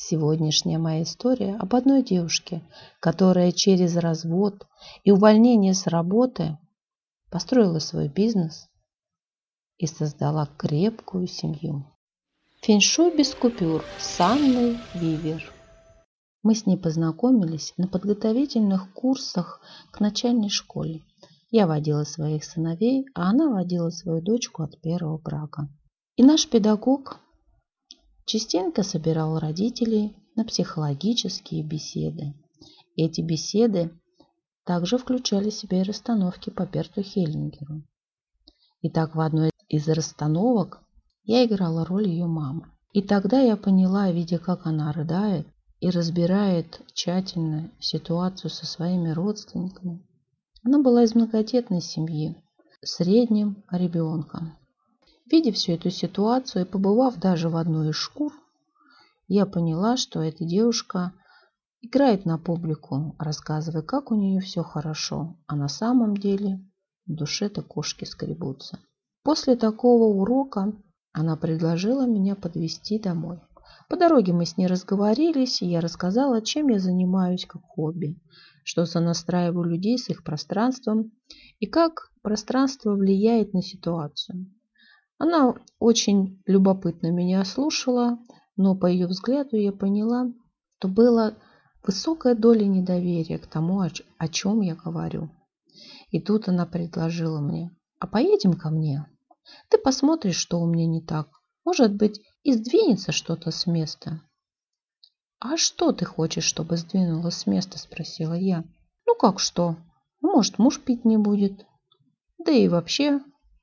Сегодняшняя моя история об одной девушке, которая через развод и увольнение с работы построила свой бизнес и создала крепкую семью. Феншуй без купюр с Анной Вивер. Мы с ней познакомились на подготовительных курсах к начальной школе. Я водила своих сыновей, а она водила свою дочку от первого брака. И наш педагог частенько собирал родителей на психологические беседы. Эти беседы также включали в себя и расстановки по Берту Хеллингеру. Итак, в одной из расстановок я играла роль ее мамы. И тогда я поняла, видя, как она рыдает и разбирает тщательно ситуацию со своими родственниками. Она была из многодетной семьи, средним ребенком. Видя всю эту ситуацию и побывав даже в одной из шкур, я поняла, что эта девушка играет на публику, рассказывая, как у нее все хорошо, а на самом деле в душе-то кошки скребутся. После такого урока она предложила меня подвести домой. По дороге мы с ней разговорились, и я рассказала, чем я занимаюсь как хобби, что сонастраиваю людей с их пространством и как пространство влияет на ситуацию. Она очень любопытно меня слушала, но по ее взгляду я поняла, что было высокая доля недоверия к тому, о чем я говорю. И тут она предложила мне, а поедем ко мне? Ты посмотришь, что у меня не так. Может быть, и сдвинется что-то с места. А что ты хочешь, чтобы сдвинулось с места? Спросила я. Ну как что? Может, муж пить не будет. Да и вообще,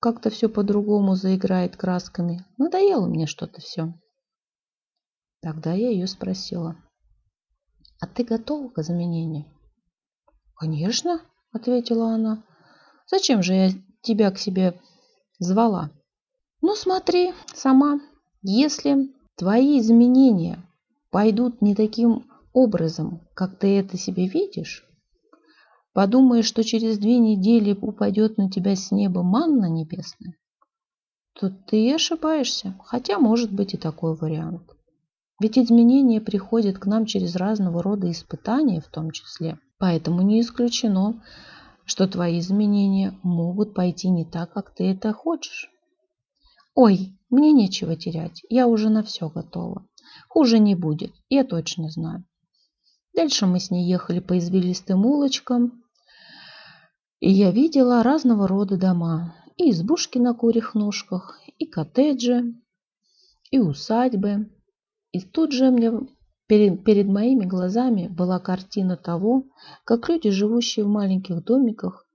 как-то все по-другому заиграет красками. Надоело мне что-то все. Тогда я ее спросила. А ты готова к изменениям? Конечно, ответила она. Зачем же я тебя к себе звала? Ну смотри сама, если твои изменения пойдут не таким образом, как ты это себе видишь, подумаешь, что через две недели упадет на тебя с неба манна небесная, то ты ошибаешься, хотя может быть и такой вариант. Ведь изменения приходят к нам через разного рода испытания в том числе. Поэтому не исключено, что твои изменения могут пойти не так, как ты это хочешь. Ой, мне нечего терять, я уже на все готова. Хуже не будет, я точно знаю. Дальше мы с ней ехали по извилистым улочкам, и я видела разного рода дома. И избушки на курьих ножках, и коттеджи, и усадьбы, и тут же мне перед, перед моими глазами была картина того, как люди, живущие в маленьких домиках,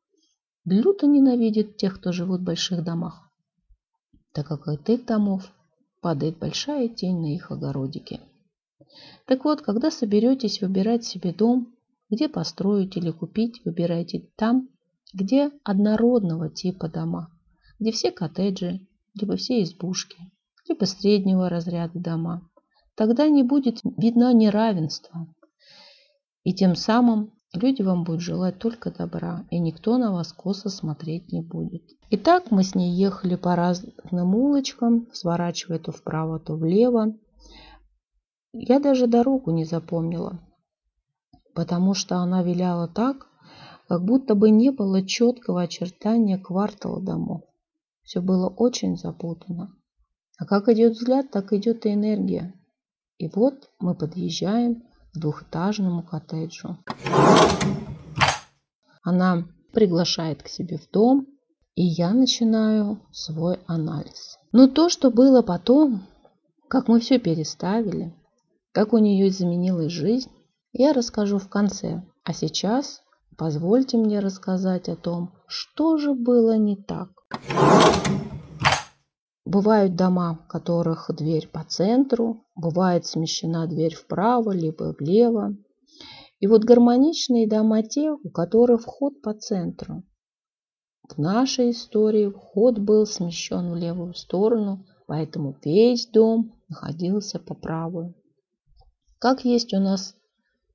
люто ненавидят тех, кто живут в больших домах, так как от их домов падает большая тень на их огородике. Так вот, когда соберетесь выбирать себе дом, где построить или купить, выбирайте там, где однородного типа дома, где все коттеджи, либо все избушки, либо среднего разряда дома, Тогда не будет видно неравенства. И тем самым люди вам будут желать только добра, и никто на вас косо смотреть не будет. Итак, мы с ней ехали по разным улочкам, сворачивая то вправо, то влево. Я даже дорогу не запомнила, потому что она виляла так, как будто бы не было четкого очертания квартала домов. Все было очень запутано. А как идет взгляд, так идет и энергия. И вот мы подъезжаем к двухэтажному коттеджу. Она приглашает к себе в дом, и я начинаю свой анализ. Но то, что было потом, как мы все переставили, как у нее изменилась жизнь, я расскажу в конце. А сейчас позвольте мне рассказать о том, что же было не так. Бывают дома, в которых дверь по центру, бывает смещена дверь вправо, либо влево. И вот гармоничные дома те, у которых вход по центру. В нашей истории вход был смещен в левую сторону, поэтому весь дом находился по правую. Как есть у нас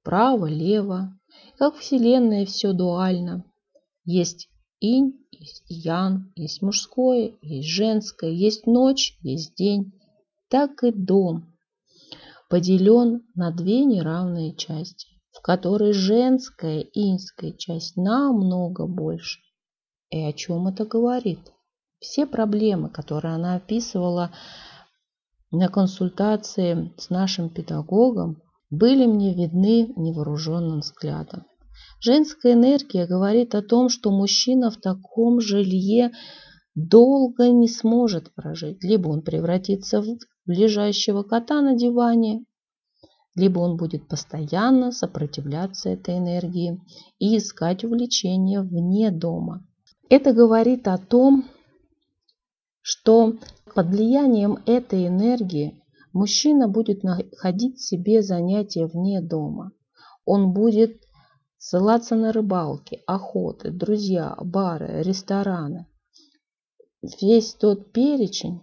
право-лево, как Вселенная все дуально. Есть инь, есть ян, есть мужское, есть женское, есть ночь, есть день, так и дом. поделен на две неравные части, в которой женская инская часть намного больше. И о чем это говорит? Все проблемы, которые она описывала на консультации с нашим педагогом, были мне видны невооруженным взглядом. Женская энергия говорит о том, что мужчина в таком жилье долго не сможет прожить. Либо он превратится в лежащего кота на диване, либо он будет постоянно сопротивляться этой энергии и искать увлечение вне дома. Это говорит о том, что под влиянием этой энергии мужчина будет находить себе занятия вне дома. Он будет ссылаться на рыбалки, охоты, друзья, бары, рестораны. Весь тот перечень,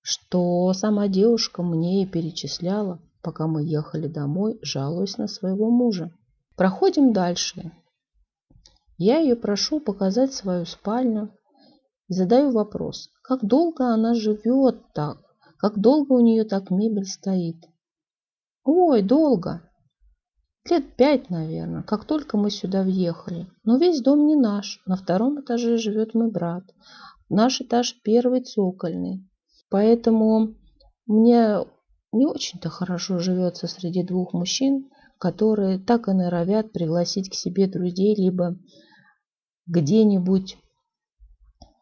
что сама девушка мне и перечисляла, пока мы ехали домой, жалуясь на своего мужа. Проходим дальше. Я ее прошу показать свою спальню и задаю вопрос, как долго она живет так, как долго у нее так мебель стоит. Ой, долго. Лет пять, наверное, как только мы сюда въехали. Но весь дом не наш. На втором этаже живет мой брат. Наш этаж первый цокольный. Поэтому мне не очень-то хорошо живется среди двух мужчин, которые так и норовят пригласить к себе друзей, либо где-нибудь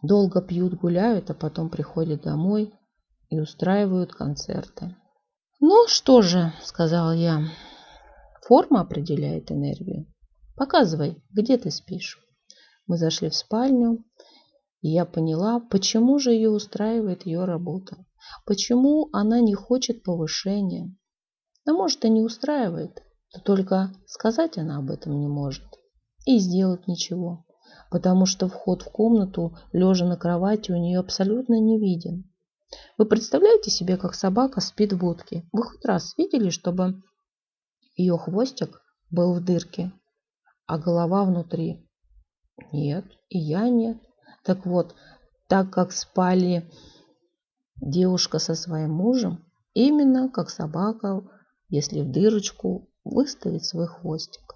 долго пьют, гуляют, а потом приходят домой и устраивают концерты. «Ну что же», — сказал я, Форма определяет энергию. Показывай, где ты спишь. Мы зашли в спальню, и я поняла, почему же ее устраивает ее работа. Почему она не хочет повышения. А может и не устраивает, но только сказать она об этом не может. И сделать ничего. Потому что вход в комнату, лежа на кровати, у нее абсолютно не виден. Вы представляете себе, как собака спит в будке? Вы хоть раз видели, чтобы ее хвостик был в дырке, а голова внутри. Нет, и я нет. Так вот, так как спали девушка со своим мужем, именно как собака, если в дырочку, выставит свой хвостик.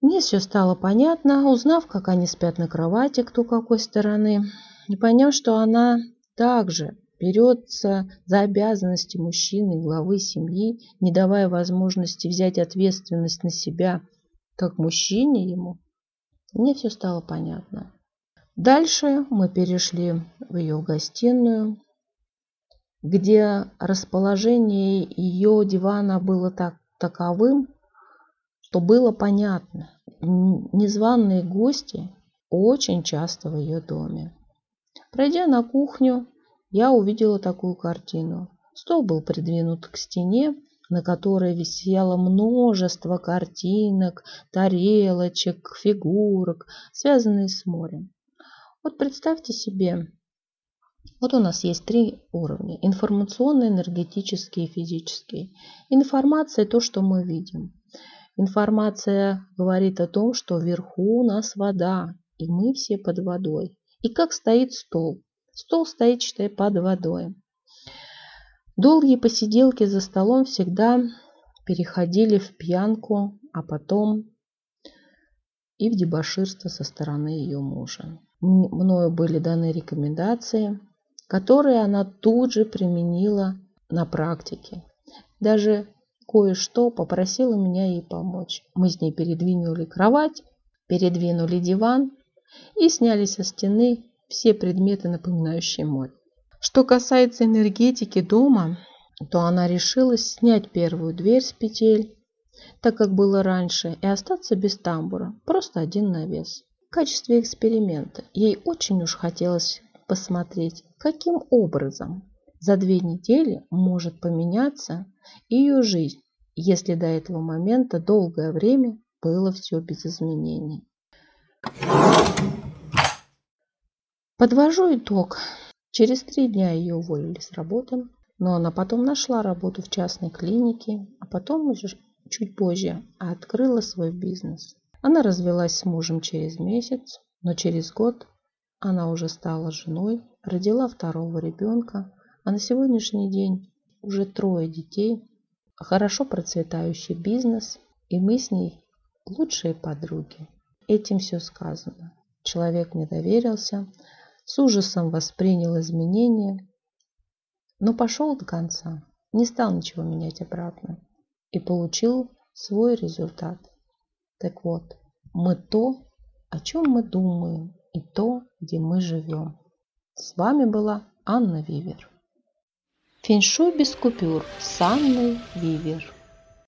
Мне все стало понятно, узнав, как они спят на кровати, кто какой стороны, и поняв, что она также берется за обязанности мужчины, главы семьи, не давая возможности взять ответственность на себя, как мужчине ему, мне все стало понятно. Дальше мы перешли в ее гостиную, где расположение ее дивана было так, таковым, что было понятно. Незваные гости очень часто в ее доме. Пройдя на кухню, я увидела такую картину. Стол был придвинут к стене, на которой висело множество картинок, тарелочек, фигурок, связанные с морем. Вот представьте себе, вот у нас есть три уровня. Информационный, энергетический и физический. Информация – то, что мы видим. Информация говорит о том, что вверху у нас вода, и мы все под водой. И как стоит стол. Стол стоит, считай, под водой. Долгие посиделки за столом всегда переходили в пьянку, а потом и в дебоширство со стороны ее мужа. Мною были даны рекомендации, которые она тут же применила на практике. Даже кое-что попросила меня ей помочь. Мы с ней передвинули кровать, передвинули диван и сняли со стены все предметы, напоминающие море. Что касается энергетики дома, то она решилась снять первую дверь с петель, так как было раньше, и остаться без тамбура, просто один навес. В качестве эксперимента ей очень уж хотелось посмотреть, каким образом за две недели может поменяться ее жизнь, если до этого момента долгое время было все без изменений. Подвожу итог. Через три дня ее уволили с работы, но она потом нашла работу в частной клинике, а потом уже чуть позже открыла свой бизнес. Она развелась с мужем через месяц, но через год она уже стала женой, родила второго ребенка, а на сегодняшний день уже трое детей хорошо процветающий бизнес, и мы с ней лучшие подруги. Этим все сказано. Человек мне доверился, с ужасом воспринял изменения, но пошел до конца, не стал ничего менять обратно и получил свой результат. Так вот, мы то, о чем мы думаем, и то, где мы живем. С вами была Анна Вивер. Феншуй без купюр с Анной Вивер.